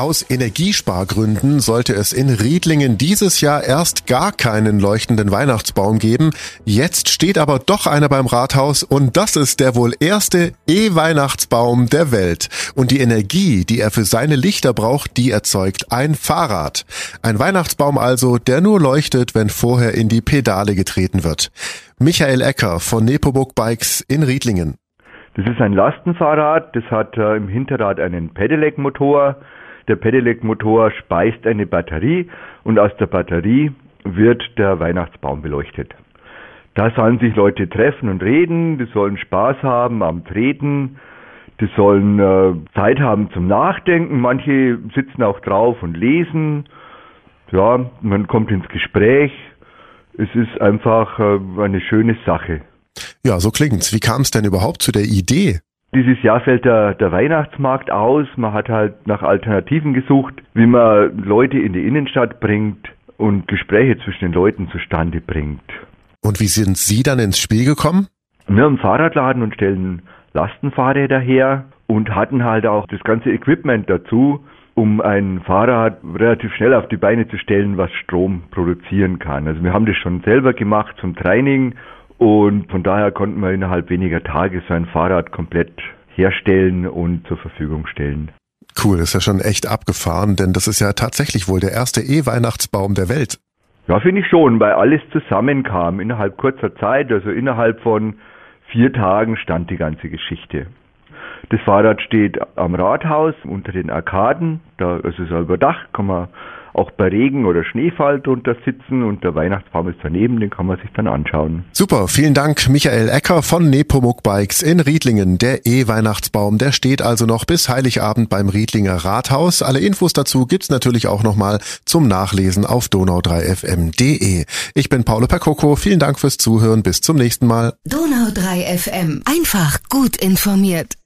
Aus Energiespargründen sollte es in Riedlingen dieses Jahr erst gar keinen leuchtenden Weihnachtsbaum geben. Jetzt steht aber doch einer beim Rathaus und das ist der wohl erste E-Weihnachtsbaum der Welt. Und die Energie, die er für seine Lichter braucht, die erzeugt ein Fahrrad. Ein Weihnachtsbaum also, der nur leuchtet, wenn vorher in die Pedale getreten wird. Michael Ecker von Nepomuk Bikes in Riedlingen. Das ist ein Lastenfahrrad, das hat äh, im Hinterrad einen Pedelec-Motor. Der Pedelec-Motor speist eine Batterie und aus der Batterie wird der Weihnachtsbaum beleuchtet. Da sollen sich Leute treffen und reden, die sollen Spaß haben am Treten, die sollen äh, Zeit haben zum Nachdenken, manche sitzen auch drauf und lesen. Ja, man kommt ins Gespräch. Es ist einfach äh, eine schöne Sache. Ja, so klingt's. Wie kam es denn überhaupt zu der Idee? Dieses Jahr fällt der, der Weihnachtsmarkt aus. Man hat halt nach Alternativen gesucht, wie man Leute in die Innenstadt bringt und Gespräche zwischen den Leuten zustande bringt. Und wie sind Sie dann ins Spiel gekommen? Wir haben einen Fahrradladen und stellen Lastenfahrräder her und hatten halt auch das ganze Equipment dazu, um ein Fahrrad relativ schnell auf die Beine zu stellen, was Strom produzieren kann. Also wir haben das schon selber gemacht zum Training und von daher konnten wir innerhalb weniger Tage so ein Fahrrad komplett herstellen und zur Verfügung stellen. Cool, ist ja schon echt abgefahren, denn das ist ja tatsächlich wohl der erste E-Weihnachtsbaum der Welt. Ja, finde ich schon, weil alles zusammenkam innerhalb kurzer Zeit, also innerhalb von vier Tagen stand die ganze Geschichte. Das Fahrrad steht am Rathaus unter den Arkaden, da ist es überdacht, kann man auch bei Regen oder Schneefall drunter sitzen und der Weihnachtsbaum ist daneben, den kann man sich dann anschauen. Super, vielen Dank Michael Ecker von Nepomuk Bikes in Riedlingen. Der E-Weihnachtsbaum, der steht also noch bis Heiligabend beim Riedlinger Rathaus. Alle Infos dazu gibt's natürlich auch nochmal zum Nachlesen auf donau3fm.de. Ich bin Paolo Percoco, vielen Dank fürs Zuhören, bis zum nächsten Mal. Donau3fm, einfach gut informiert.